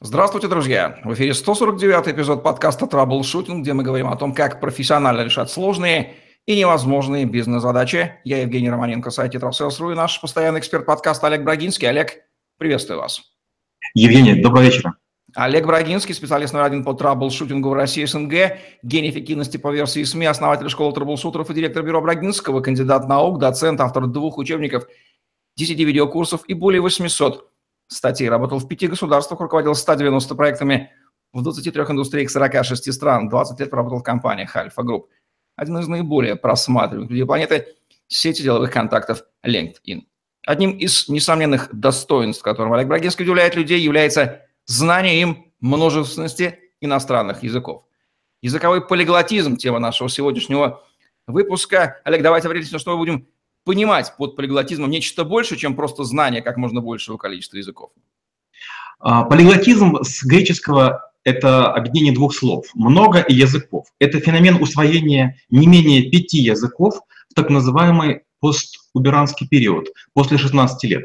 Здравствуйте, друзья! В эфире 149 эпизод подкаста «Траблшутинг», где мы говорим о том, как профессионально решать сложные и невозможные бизнес-задачи. Я Евгений Романенко, сайт «Tetrasales.ru» и наш постоянный эксперт подкаста Олег Брагинский. Олег, приветствую вас. Евгений, доброго вечера. Олег Брагинский, специалист номер один по траблшутингу в России СНГ, гений эффективности по версии СМИ, основатель школы траблшутеров и директор бюро Брагинского, кандидат наук, доцент, автор двух учебников, 10 видеокурсов и более 800 статей. Работал в пяти государствах, руководил 190 проектами в 23 индустриях 46 стран. 20 лет проработал в компаниях Альфа Групп. Один из наиболее просматриваемых людей планеты – сети деловых контактов LinkedIn. Одним из несомненных достоинств, которым Олег Брагинский удивляет людей, является знание им множественности иностранных языков. Языковой полиглотизм – тема нашего сегодняшнего выпуска. Олег, давайте определимся, что мы будем понимать под полиглотизмом нечто больше, чем просто знание как можно большего количества языков? А, полиглотизм с греческого – это объединение двух слов – много и языков. Это феномен усвоения не менее пяти языков в так называемый постуберанский период, после 16 лет.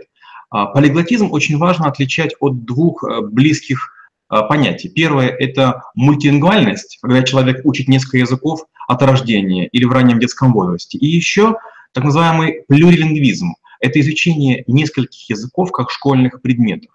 А, полиглотизм очень важно отличать от двух э, близких а, понятий. Первое – это мультилингвальность, когда человек учит несколько языков от рождения или в раннем детском возрасте. И еще – так называемый плюрилингвизм – это изучение нескольких языков как школьных предметов.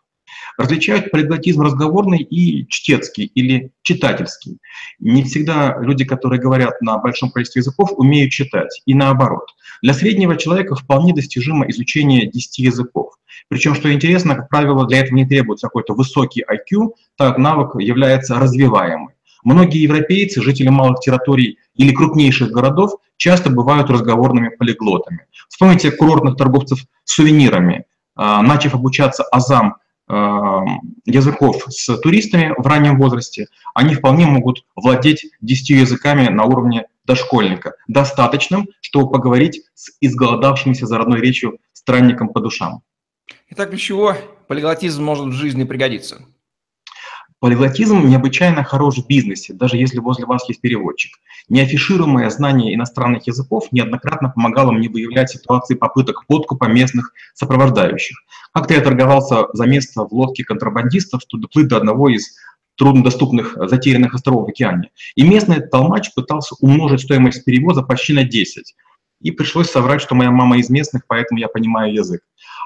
Различают полиглотизм разговорный и чтецкий или читательский. Не всегда люди, которые говорят на большом количестве языков, умеют читать, и наоборот. Для среднего человека вполне достижимо изучение 10 языков. Причем, что интересно, как правило, для этого не требуется какой-то высокий IQ, так навык является развиваемый. Многие европейцы, жители малых территорий или крупнейших городов, часто бывают разговорными полиглотами. Вспомните курортных торговцев сувенирами. А, начав обучаться азам а, языков с туристами в раннем возрасте, они вполне могут владеть десятью языками на уровне дошкольника, достаточным, чтобы поговорить с изголодавшимся за родной речью странником по душам. Итак, для чего полиглотизм может в жизни пригодиться? Полиглотизм необычайно хорош в бизнесе, даже если возле вас есть переводчик. Неафишируемое знание иностранных языков неоднократно помогало мне выявлять ситуации попыток подкупа местных сопровождающих. Как-то я торговался за место в лодке контрабандистов, чтобы доплыть до одного из труднодоступных затерянных островов в океане. И местный толмач пытался умножить стоимость перевоза почти на 10. И пришлось соврать, что моя мама из местных, поэтому я понимаю язык.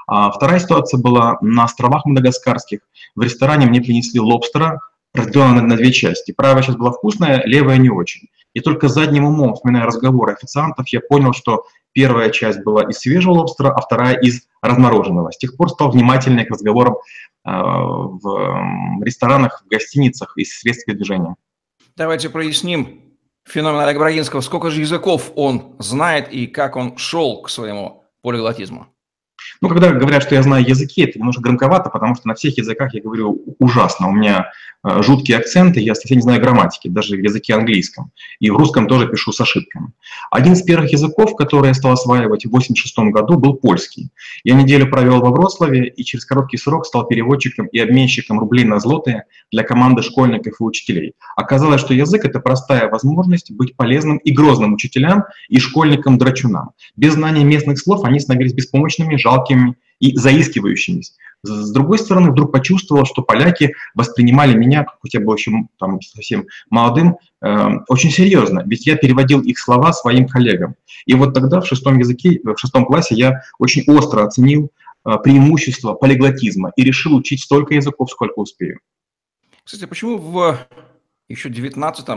А вторая ситуация была на островах Мадагаскарских. В ресторане мне принесли лобстера, разделенного на две части. Правая часть была вкусная, левая не очень. И только задним умом, вспоминая разговоры официантов, я понял, что первая часть была из свежего лобстера, а вторая из размороженного. С тех пор стал внимательнее к разговорам э, в ресторанах, в гостиницах и средств движения. Давайте проясним феномен Олега Брагинского. Сколько же языков он знает и как он шел к своему полиглотизму? Ну, когда говорят, что я знаю языки, это немножко громковато, потому что на всех языках я говорю ужасно. У меня э, жуткие акценты, я совсем не знаю грамматики, даже в языке английском. И в русском тоже пишу с ошибками. Один из первых языков, который я стал осваивать в 86 году, был польский. Я неделю провел во Вроцлаве и через короткий срок стал переводчиком и обменщиком рублей на злотые для команды школьников и учителей. Оказалось, что язык — это простая возможность быть полезным и грозным учителям и школьникам-драчунам. Без знания местных слов они становились беспомощными, жалкими жалкими и заискивающими. С другой стороны, вдруг почувствовал, что поляки воспринимали меня, хоть я был еще там, совсем молодым, э, очень серьезно, ведь я переводил их слова своим коллегам. И вот тогда в шестом языке, в шестом классе я очень остро оценил э, преимущество полиглотизма и решил учить столько языков, сколько успею. Кстати, почему в еще 19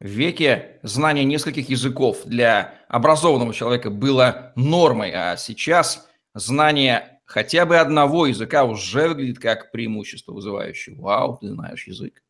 веке знание нескольких языков для образованного человека было нормой, а сейчас знание хотя бы одного языка уже выглядит как преимущество вызывающее. Вау, ты знаешь язык.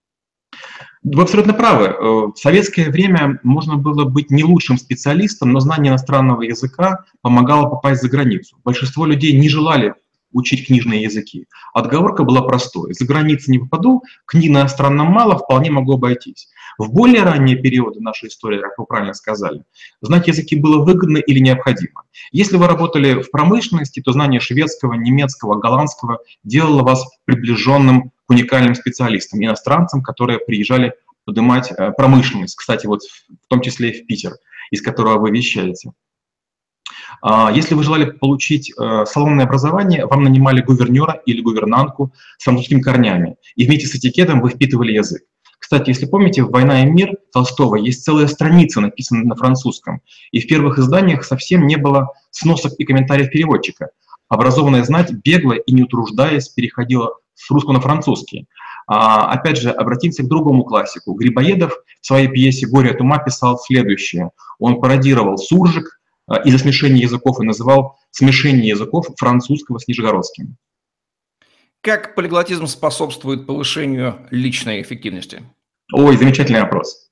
Вы абсолютно правы. Э, в советское время можно было быть не лучшим специалистом, но знание иностранного языка помогало попасть за границу. Большинство людей не желали учить книжные языки. Отговорка была простой. За границы не попаду, книг на иностранном мало, вполне могу обойтись. В более ранние периоды нашей истории, как вы правильно сказали, знать языки было выгодно или необходимо. Если вы работали в промышленности, то знание шведского, немецкого, голландского делало вас приближенным к уникальным специалистам, иностранцам, которые приезжали поднимать э, промышленность, кстати, вот в том числе и в Питер, из которого вы вещаете. А, если вы желали получить э, салонное образование, вам нанимали гувернера или гувернантку с французскими корнями, и вместе с этикетом вы впитывали язык. Кстати, если помните, в «Война и мир» Толстого есть целая страница, написанная на французском, и в первых изданиях совсем не было сносок и комментариев переводчика. Образованная знать бегло и не утруждаясь переходила с русского на французский. А, опять же, обратимся к другому классику. Грибоедов в своей пьесе «Горе от ума» писал следующее. Он пародировал суржик а, из-за смешения языков и называл смешение языков французского с нижегородским. Как полиглотизм способствует повышению личной эффективности? Ой, замечательный вопрос.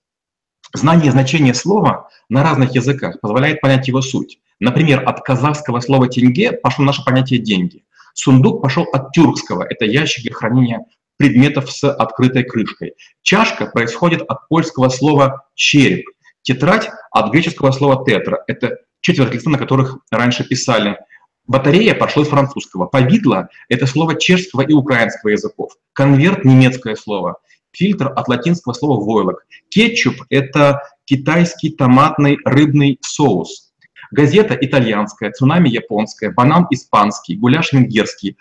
Знание значения слова на разных языках позволяет понять его суть. Например, от казахского слова «тенге» пошло наше понятие «деньги». Сундук пошел от тюркского, это ящик для хранения предметов с открытой крышкой. Чашка происходит от польского слова «череп». Тетрадь от греческого слова «тетра». Это четверть листа, на которых раньше писали. Батарея пошло из французского. Повидло – это слово чешского и украинского языков. Конверт – немецкое слово. Фильтр от латинского слова «войлок». Кетчуп – это китайский томатный рыбный соус. Газета итальянская, цунами японская, банан испанский, гуляш венгерский,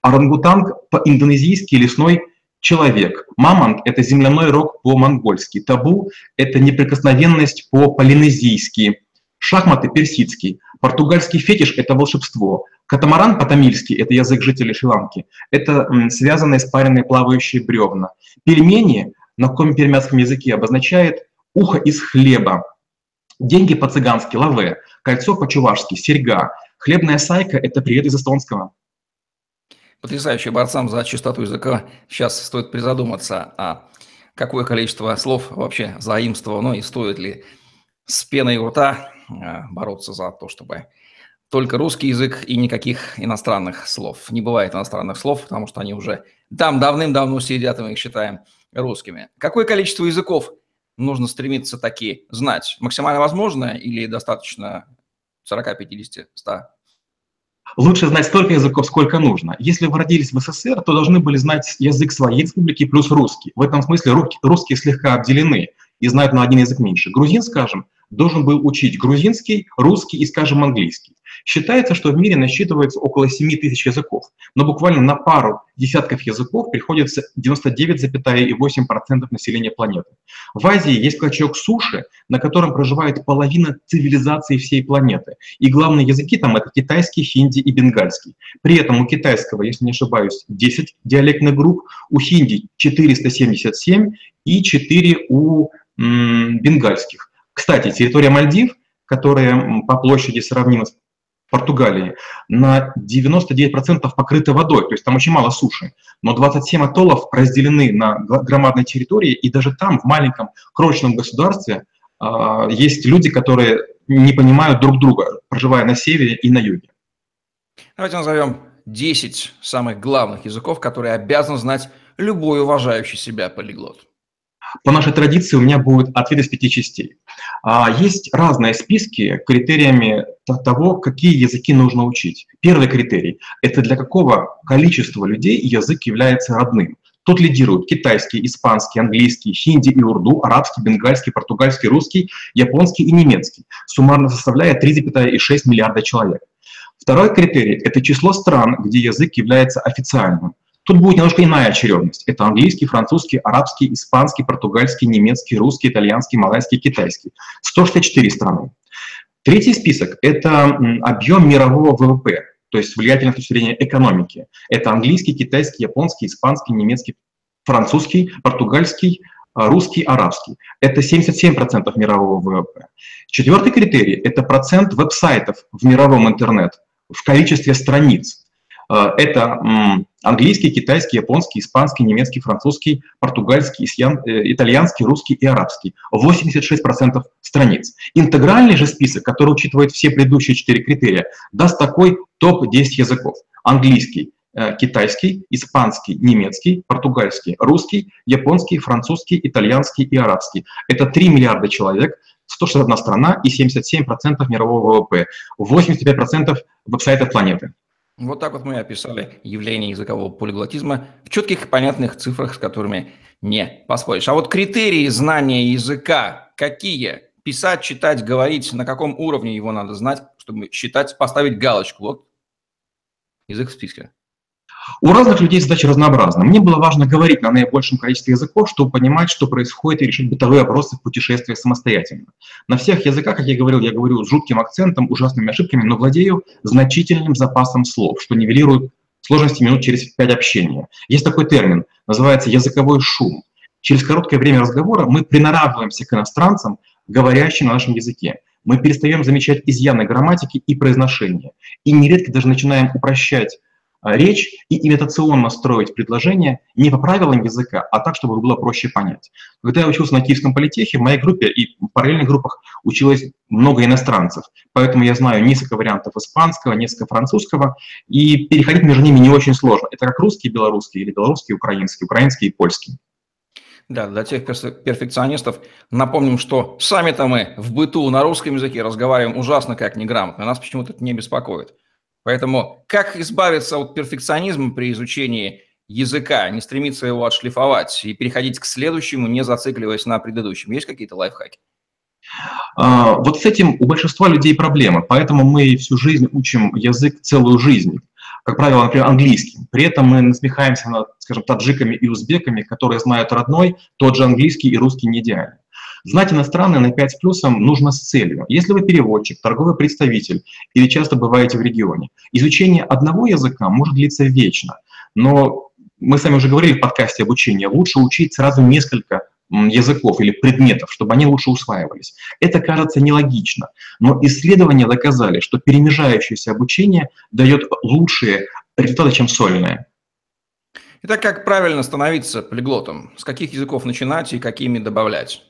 орангутанг по-индонезийски лесной человек. Мамонт – это земляной рог по-монгольски. Табу – это неприкосновенность по-полинезийски. Шахматы – персидский. Португальский фетиш – это волшебство. Катамаран по-тамильски – это язык жителей Шри-Ланки. Это связанные спаренные плавающие бревна. Пельмени на коми-пермяцком языке обозначает ухо из хлеба. Деньги по-цыгански – лаве. Кольцо по-чувашски – серьга. Хлебная сайка – это привет из эстонского. Потрясающе. Борцам за чистоту языка сейчас стоит призадуматься, а какое количество слов вообще заимствовано и стоит ли с пеной у рта а, бороться за то, чтобы только русский язык и никаких иностранных слов. Не бывает иностранных слов, потому что они уже там давным-давно сидят, и мы их считаем русскими. Какое количество языков нужно стремиться такие знать? Максимально возможно или достаточно 40, 50, 100? Лучше знать столько языков, сколько нужно. Если вы родились в СССР, то должны были знать язык своей республики плюс русский. В этом смысле русские слегка обделены и знают на один язык меньше. Грузин, скажем, должен был учить грузинский, русский и, скажем, английский. Считается, что в мире насчитывается около 7 тысяч языков, но буквально на пару десятков языков приходится 99,8% населения планеты. В Азии есть клочок суши, на котором проживает половина цивилизации всей планеты. И главные языки там это китайский, хинди и бенгальский. При этом у китайского, если не ошибаюсь, 10 диалектных групп, у хинди 477 и 4 у м, бенгальских. Кстати, территория Мальдив, которая по площади сравнима с Португалией, на 99% покрыта водой, то есть там очень мало суши. Но 27 атоллов разделены на громадной территории, и даже там, в маленьком крошечном государстве, а, есть люди, которые не понимают друг друга, проживая на севере и на юге. Давайте назовем 10 самых главных языков, которые обязан знать любой уважающий себя полиглот. По нашей традиции у меня будет ответ из пяти частей. А, есть разные списки критериями того, какие языки нужно учить. Первый критерий – это для какого количества людей язык является родным. Тут лидируют китайский, испанский, английский, хинди и урду, арабский, бенгальский, португальский, русский, японский и немецкий, суммарно составляя 3,6 миллиарда человек. Второй критерий – это число стран, где язык является официальным. Тут будет немножко иная очередность. Это английский, французский, арабский, испанский, португальский, немецкий, русский, итальянский, малайский, китайский. 164 страны. Третий список – это объем мирового ВВП, то есть влиятельность с точки зрения экономики. Это английский, китайский, японский, испанский, немецкий, французский, португальский, а, русский, арабский. Это 77% мирового ВВП. Четвертый критерий – это процент веб-сайтов в мировом интернет в количестве страниц. Э, это английский, китайский, японский, испанский, немецкий, французский, португальский, э, итальянский, русский и арабский. 86% страниц. Интегральный же список, который учитывает все предыдущие четыре критерия, даст такой топ-10 языков. Английский, э, китайский, испанский, немецкий, португальский, русский, японский, французский, итальянский и арабский. Это 3 миллиарда человек, 161 страна и 77% мирового ВВП, 85% веб-сайтов планеты. Вот так вот мы описали явление языкового полиглотизма в четких и понятных цифрах, с которыми не поспоришь. А вот критерии знания языка какие? Писать, читать, говорить, на каком уровне его надо знать, чтобы считать, поставить галочку. Вот язык в списке. У разных людей задачи разнообразны. Мне было важно говорить на наибольшем количестве языков, чтобы понимать, что происходит, и решить бытовые вопросы в путешествии самостоятельно. На всех языках, как я говорил, я говорю с жутким акцентом, ужасными ошибками, но владею значительным запасом слов, что нивелирует сложности минут через пять общения. Есть такой термин, называется языковой шум. Через короткое время разговора мы приноравливаемся к иностранцам, говорящим на нашем языке. Мы перестаем замечать изъяны грамматики и произношения. И нередко даже начинаем упрощать речь и имитационно строить предложения не по правилам языка, а так, чтобы было проще понять. Когда я учился на Киевском политехе, в моей группе и в параллельных группах училось много иностранцев, поэтому я знаю несколько вариантов испанского, несколько французского, и переходить между ними не очень сложно. Это как русский, белорусский или белорусский, украинский, украинский и польский. Да, для тех перфекционистов напомним, что сами-то мы в быту на русском языке разговариваем ужасно как неграмотно, нас почему-то это не беспокоит. Поэтому как избавиться от перфекционизма при изучении языка, не стремиться его отшлифовать и переходить к следующему, не зацикливаясь на предыдущем? Есть какие-то лайфхаки? А, вот с этим у большинства людей проблемы, поэтому мы всю жизнь учим язык целую жизнь. Как правило, например, английский. При этом мы насмехаемся над, скажем, таджиками и узбеками, которые знают родной, тот же английский и русский не идеально. Знать иностранный на 5 с плюсом нужно с целью. Если вы переводчик, торговый представитель или часто бываете в регионе, изучение одного языка может длиться вечно, но мы с вами уже говорили в подкасте обучения, лучше учить сразу несколько языков или предметов, чтобы они лучше усваивались. Это кажется нелогично, но исследования доказали, что перемежающееся обучение дает лучшие результаты, чем сольное. Итак, как правильно становиться полиглотом? С каких языков начинать и какими добавлять?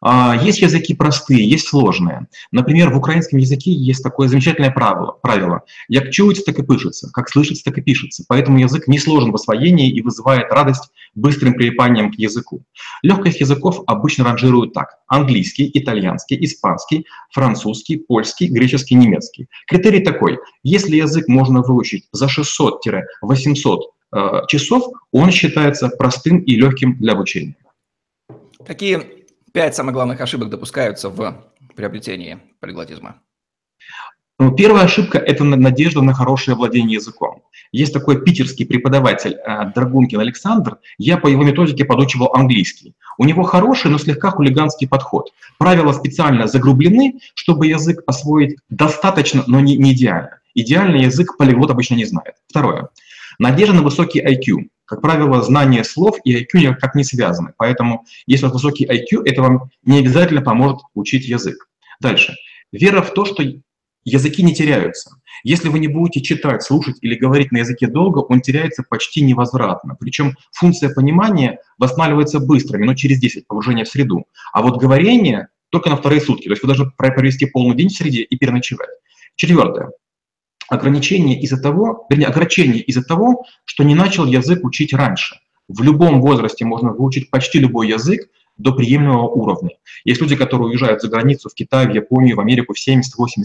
А, есть языки простые, есть сложные. Например, в украинском языке есть такое замечательное правило. правило. Як чуется, так и пишется, как слышится, так и пишется. Поэтому язык не сложен в освоении и вызывает радость быстрым прилипанием к языку. Легких языков обычно ранжируют так. Английский, итальянский, испанский, французский, польский, греческий, немецкий. Критерий такой. Если язык можно выучить за 600-800 э, часов, он считается простым и легким для обучения. Какие Пять самых главных ошибок допускаются в приобретении полиглотизма. Ну, первая ошибка – это надежда на хорошее владение языком. Есть такой питерский преподаватель э, Драгункин Александр, я по его методике подучивал английский. У него хороший, но слегка хулиганский подход. Правила специально загрублены, чтобы язык освоить достаточно, но не, не идеально. Идеальный язык полиглот обычно не знает. Второе. Надежда на высокий IQ. Как правило, знание слов и IQ никак не связаны. Поэтому, если у вас высокий IQ, это вам не обязательно поможет учить язык. Дальше. Вера в то, что языки не теряются. Если вы не будете читать, слушать или говорить на языке долго, он теряется почти невозвратно. Причем функция понимания восстанавливается быстро, минут через 10 погружения в среду. А вот говорение только на вторые сутки. То есть вы должны провести полный день в среде и переночевать. Четвертое ограничение из-за того, вернее, ограничение из-за того, что не начал язык учить раньше. В любом возрасте можно выучить почти любой язык до приемлемого уровня. Есть люди, которые уезжают за границу, в Китай, в Японию, в Америку в 70-80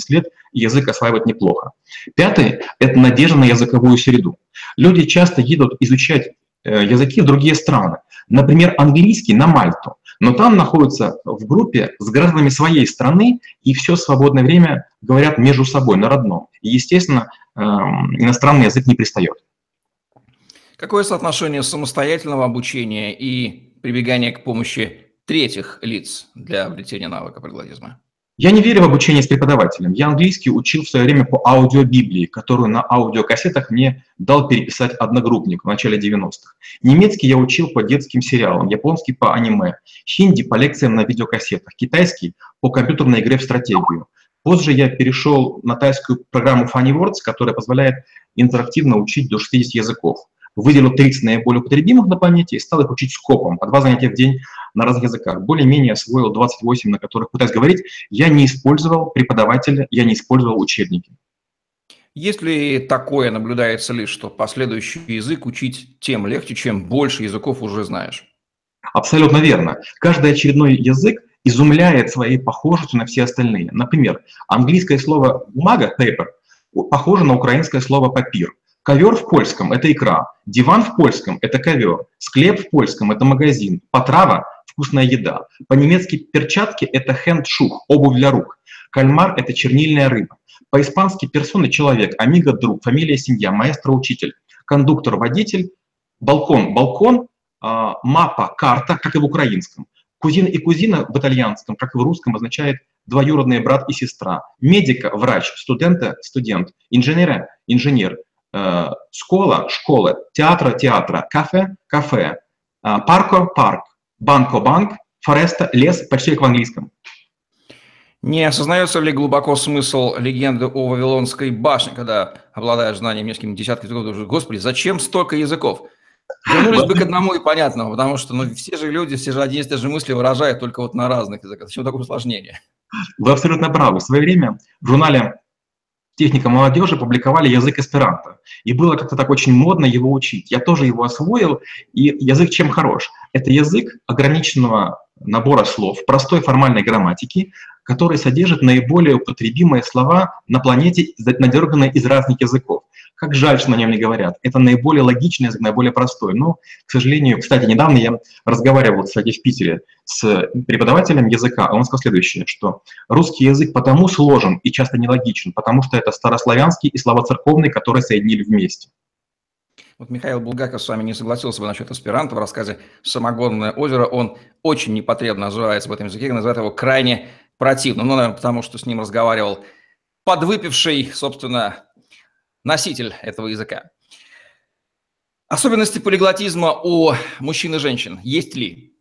лет, и язык осваивают неплохо. Пятый – это надежда на языковую среду. Люди часто едут изучать э, языки в другие страны. Например, английский на Мальту но там находятся в группе с гражданами своей страны и все свободное время говорят между собой на родном. И, естественно, эм, иностранный язык не пристает. Какое соотношение самостоятельного обучения и прибегания к помощи третьих лиц для обретения навыка прагматизма? Я не верю в обучение с преподавателем. Я английский учил в свое время по аудиобиблии, которую на аудиокассетах мне дал переписать одногруппник в начале 90-х. Немецкий я учил по детским сериалам, японский по аниме, хинди по лекциям на видеокассетах, китайский по компьютерной игре в стратегию. Позже я перешел на тайскую программу Funny Words, которая позволяет интерактивно учить до 60 языков выделил 30 наиболее употребимых на планете и стал их учить скопом, по два занятия в день на разных языках. Более-менее освоил 28, на которых пытаюсь говорить. Я не использовал преподавателя, я не использовал учебники. Если такое наблюдается ли, что последующий язык учить тем легче, чем больше языков уже знаешь? Абсолютно верно. Каждый очередной язык изумляет своей похожестью на все остальные. Например, английское слово «бумага» – paper похоже на украинское слово «папир». Ковер в польском – это икра, диван в польском – это ковер, склеп в польском – это магазин, потрава – вкусная еда. По-немецки перчатки – это хендшух, обувь для рук. Кальмар – это чернильная рыба. По-испански персона – человек, амиго – друг, фамилия – семья, маэстро – учитель, кондуктор – водитель, балкон – балкон, э, мапа – карта, как и в украинском. Cugino и cugina в итальянском, как и в русском, означает двоюродный брат и сестра. Medico – врач, studente – студент, ingegnere – инженер, scuola – школа, teatro – театр, caffè – кафе, э, parco – парк, banco – банк, foresta – лес, почти как в английском. Не осознается ли глубоко смысл легенды о Вавилонской башне, когда обладаешь знанием несколькими десятками языков, господи, зачем столько языков? Вернулись бы к одному и понятному, потому что ну, все же люди, все же одни и те же мысли выражают только вот на разных языках. Зачем такое усложнение? Вы абсолютно правы. В свое время в журнале «Техника молодежи» публиковали язык эсперанто. И было как-то так очень модно его учить. Я тоже его освоил. И язык чем хорош? Это язык ограниченного набора слов, простой формальной грамматики, который содержит наиболее употребимые слова на планете, надерганные из разных языков. Как жаль, что на нем не говорят. Это наиболее логичный язык, наиболее простой. Но, к сожалению, кстати, недавно я разговаривал, кстати, в Питере с преподавателем языка, а он сказал следующее, что русский язык потому сложен и часто нелогичен, потому что это старославянский и славоцерковный, которые соединили вместе. Вот Михаил Булгаков с вами не согласился бы насчет аспиранта в рассказе «Самогонное озеро». Он очень непотребно называется в этом языке, называет его крайне противным. Ну, наверное, потому что с ним разговаривал подвыпивший, собственно, носитель этого языка. Особенности полиглотизма у мужчин и женщин есть ли?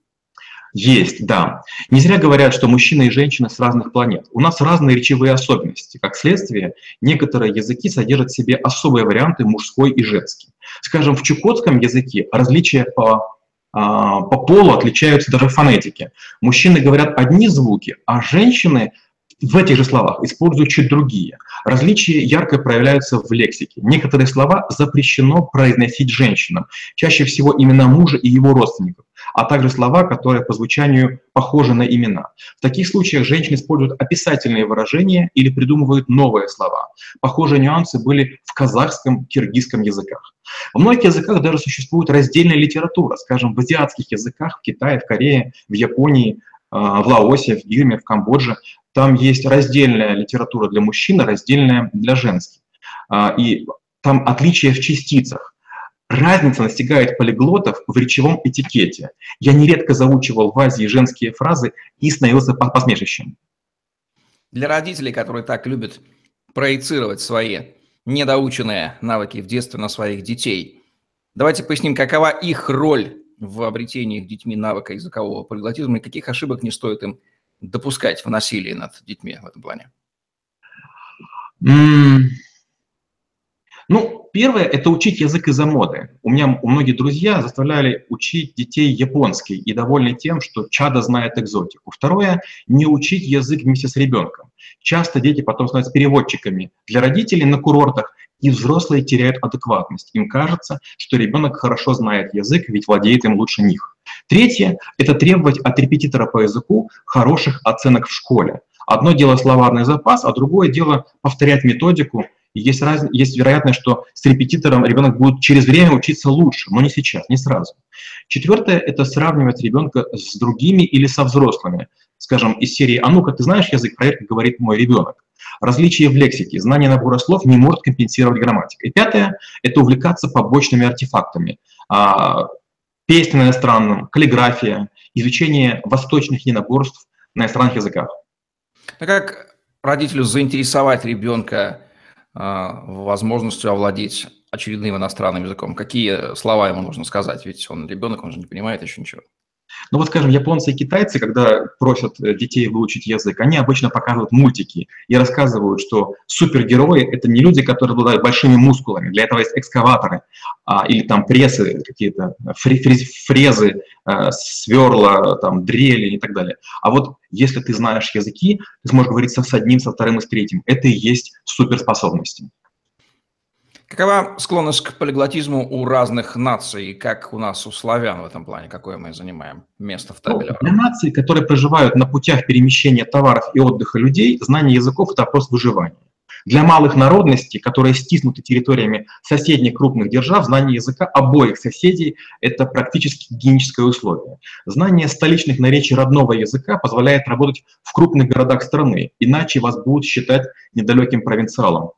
Есть, да. Не зря говорят, что мужчины и женщины с разных планет. У нас разные речевые особенности. Как следствие, некоторые языки содержат в себе особые варианты мужской и женский. Скажем, в чукотском языке различия по а, по полу отличаются даже фонетики. Мужчины говорят одни звуки, а женщины в этих же словах используют другие. Различия ярко проявляются в лексике. Некоторые слова запрещено произносить женщинам, чаще всего имена мужа и его родственников, а также слова, которые по звучанию похожи на имена. В таких случаях женщины используют описательные выражения или придумывают новые слова. Похожие нюансы были в казахском, киргизском языках. В многих языках даже существует раздельная литература, скажем, в азиатских языках, в Китае, в Корее, в Японии, в Лаосе, в Бирме, в Камбодже. Там есть раздельная литература для мужчин, раздельная для женских. А, и там отличия в частицах. Разница настигает полиглотов в речевом этикете. Я нередко заучивал в Азии женские фразы и становился посмешищем. Для родителей, которые так любят проецировать свои недоученные навыки в детстве на своих детей, давайте поясним, какова их роль в обретении их детьми навыка языкового полиглотизма и каких ошибок не стоит им допускать в насилии над детьми в этом плане? Ну, первое – это учить язык из-за моды. У меня у многих друзья заставляли учить детей японский и довольны тем, что чада знает экзотику. Второе – не учить язык вместе с ребенком. Часто дети потом становятся переводчиками для родителей на курортах, и взрослые теряют адекватность. Им кажется, что ребенок хорошо знает язык, ведь владеет им лучше них. Третье – это требовать от репетитора по языку хороших оценок в школе. Одно дело словарный запас, а другое дело повторять методику. И есть, раз, есть вероятность, что с репетитором ребенок будет через время учиться лучше, но не сейчас, не сразу. Четвертое – это сравнивать ребенка с другими или со взрослыми. Скажем, из серии «А ну-ка, ты знаешь язык? Проверь, говорит мой ребенок». Различие в лексике, знание набора слов не может компенсировать грамматика. И пятое – это увлекаться побочными артефактами. А, песни на иностранном, каллиграфия, изучение восточных единоборств на иностранных языках. А как родителю заинтересовать ребенка возможностью овладеть очередным иностранным языком? Какие слова ему нужно сказать? Ведь он ребенок, он же не понимает еще ничего. Ну вот, скажем, японцы и китайцы, когда просят э, детей выучить язык, они обычно показывают мультики и рассказывают, что супергерои — это не люди, которые обладают большими мускулами. Для этого есть экскаваторы а, или там прессы какие-то, фрезы, а, сверла, там, дрели и так далее. А вот если ты знаешь языки, ты сможешь говорить с одним, со вторым и с третьим. Это и есть суперспособности. Какова склонность к полиглотизму у разных наций, как у нас у славян в этом плане? Какое мы занимаем место в табеле? Ну, для наций, которые проживают на путях перемещения товаров и отдыха людей, знание языков – это вопрос выживания. Для малых народностей, которые стиснуты территориями соседних крупных держав, знание языка обоих соседей – это практически гигиеническое условие. Знание столичных наречий родного языка позволяет работать в крупных городах страны, иначе вас будут считать недалеким провинциалом.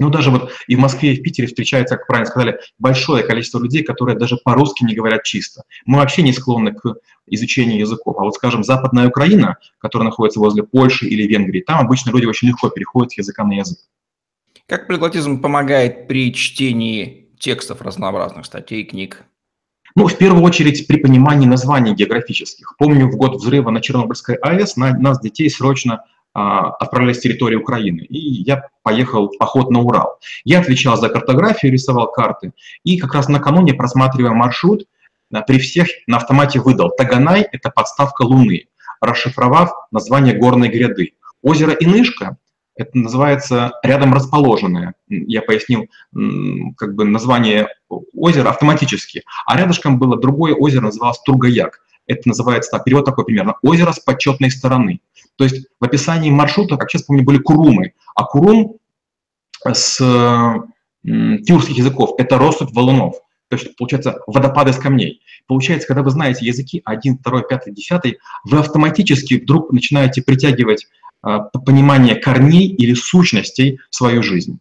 Ну, даже вот и в Москве, и в Питере встречается, как правильно сказали, большое количество людей, которые даже по-русски не говорят чисто. Мы вообще не склонны к изучению языков. А вот, скажем, Западная Украина, которая находится возле Польши или Венгрии, там обычно люди очень легко переходят с языка на язык. Как полиглотизм помогает при чтении текстов разнообразных статей, книг? Ну, в первую очередь, при понимании названий географических. Помню, в год взрыва на Чернобыльской АЭС на нас, детей, срочно отправлялись с территории Украины. И я поехал в поход на Урал. Я отвечал за картографию, рисовал карты. И как раз накануне, просматривая маршрут, а, при всех на автомате выдал Таганай – это подставка Луны, расшифровав название горной гряды. Озеро Инышка – это называется рядом расположенное. Я пояснил как бы название озера автоматически. А рядышком было другое озеро, называлось Тургаяк. Это называется, так, перевод такой примерно, озеро с почетной стороны. То есть в описании маршрута, как сейчас помню, были курумы, а курум с тюркских языков – это россыпь валунов. То есть, получается, водопады из камней. Получается, когда вы знаете языки 1, 2, 5, 10, вы автоматически вдруг начинаете притягивать э, понимание корней или сущностей в свою жизнь.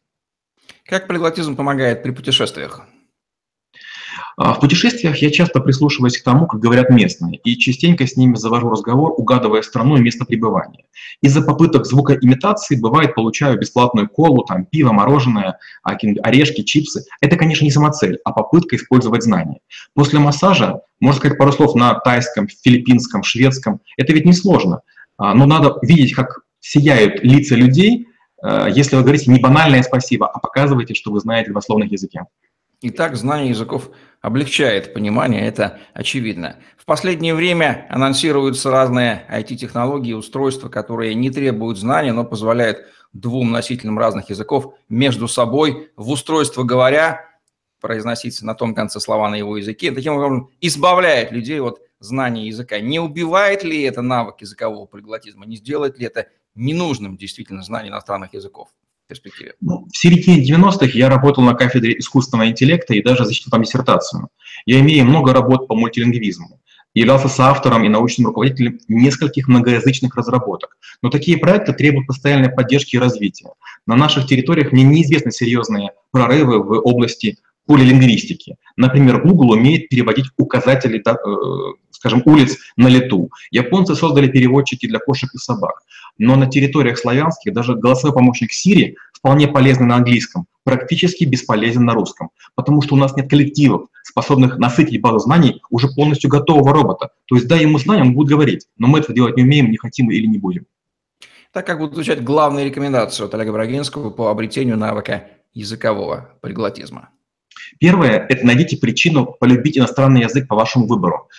Как полиглотизм помогает при путешествиях? А, в путешествиях я часто прислушиваюсь к тому, как говорят местные, и частенько с ними завожу разговор, угадывая страну и место пребывания. Из-за попыток звукоимитации, бывает, получаю бесплатную колу, там, пиво, мороженое, орешки, чипсы. Это, конечно, не самоцель, а попытка использовать знания. После массажа, можно сказать пару слов на тайском, филиппинском, шведском. Это ведь несложно, а, но надо видеть, как сияют лица людей, а, если вы говорите не банальное спасибо, а показываете, что вы знаете два словных языке. Итак, знание языков облегчает понимание, это очевидно. В последнее время анонсируются разные IT-технологии, устройства, которые не требуют знания, но позволяют двум носителям разных языков между собой в устройство говоря произносить на том конце слова на его языке. Таким образом, избавляет людей от знания языка. Не убивает ли это навык языкового полиглотизма? Не сделает ли это ненужным действительно знание иностранных языков? Перспективе? Ну, в середине 90-х я работал на кафедре искусственного интеллекта и даже защитил там диссертацию. Я имею много работ по мультилингвизму. Являлся соавтором и научным руководителем нескольких многоязычных разработок. Но такие проекты требуют постоянной поддержки и развития. На наших территориях мне неизвестны серьезные прорывы в области полилингвистики. Например, Google умеет переводить указатели, э, скажем, улиц на лету. Японцы создали переводчики для кошек и собак. Но на территориях славянских даже голосовой помощник Siri вполне полезный на английском, практически бесполезен на русском, потому что у нас нет коллективов, способных насытить базу знаний уже полностью готового робота. То есть дай ему знания, он будет говорить, но мы этого делать не умеем, не хотим или не будем. Так как будут звучать главные рекомендации от Олега Брагинского по обретению навыка языкового приглотизма? Первое – это найдите причину полюбить иностранный язык по вашему выбору.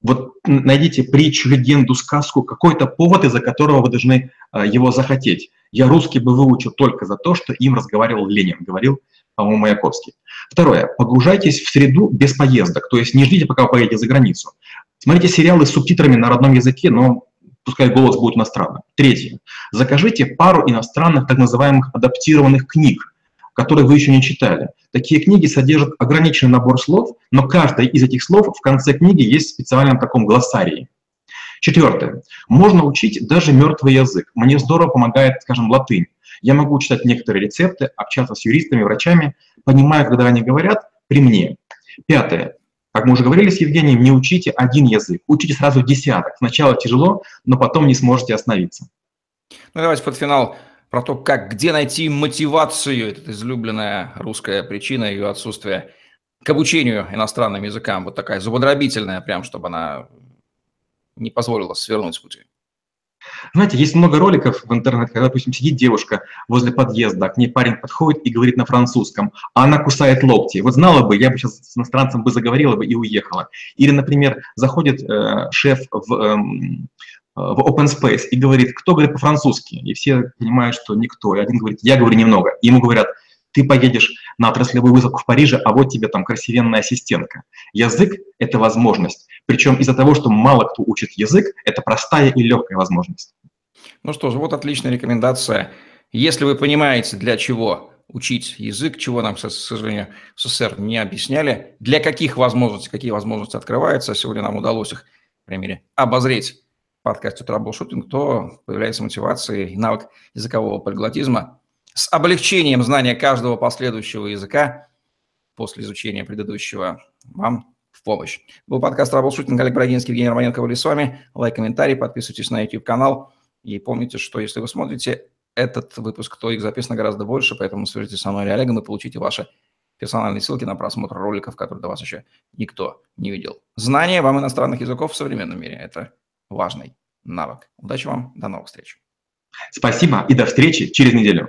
Вот найдите притчу, легенду, сказку, какой-то повод, из-за которого вы должны а, его захотеть. Я русский бы выучил только за то, что им разговаривал Ленин, говорил, по-моему, Маяковский. Второе. Погружайтесь в среду без поездок, то есть не ждите, пока вы поедете за границу. Смотрите сериалы с субтитрами на родном языке, но пускай голос будет иностранным. Третье. Закажите пару иностранных так называемых адаптированных книг, которые вы еще не читали. Такие книги содержат ограниченный набор слов, но каждое из этих слов в конце книги есть в специальном таком глоссарии. Четвертое. Можно учить даже мертвый язык. Мне здорово помогает, скажем, латынь. Я могу читать некоторые рецепты, общаться с юристами, врачами, понимая, когда они говорят, при мне. Пятое. Как мы уже говорили с Евгением, не учите один язык, учите сразу десяток. Сначала тяжело, но потом не сможете остановиться. Ну, давайте под финал про то, как, где найти мотивацию, это излюбленная русская причина ее отсутствия к обучению иностранным языкам, вот такая зубодробительная, прям, чтобы она не позволила свернуть с пути. Знаете, есть много роликов в интернете, когда, допустим, сидит девушка возле подъезда, к ней парень подходит и говорит на французском, а она кусает локти. Вот знала бы, я бы сейчас с иностранцем бы заговорила бы и уехала. Или, например, заходит э, шеф в, э, в open space и говорит, кто говорит по-французски, и все понимают, что никто. И один говорит, я говорю немного. И ему говорят, ты поедешь на отраслевую выставку в Париже, а вот тебе там красивенная ассистентка. Язык – это возможность. Причем из-за того, что мало кто учит язык, это простая и легкая возможность. Ну что же, вот отличная рекомендация Если вы понимаете, для чего учить язык, чего нам, к сожалению, в СССР не объясняли, для каких возможностей, какие возможности открываются, сегодня нам удалось их, по крайней обозреть подкасте «Траблшутинг», то появляется мотивация и навык языкового полиглотизма с облегчением знания каждого последующего языка после изучения предыдущего вам в помощь. Был подкаст «Траблшутинг», Олег Брагинский, Евгений Романенко были с вами. Лайк, комментарий, подписывайтесь на YouTube-канал. И помните, что если вы смотрите этот выпуск, то их записано гораздо больше, поэтому свяжитесь со мной или Олегом и получите ваши персональные ссылки на просмотр роликов, которые до вас еще никто не видел. Знание вам иностранных языков в современном мире – это важный навык. Удачи вам, до новых встреч. Спасибо и до встречи через неделю.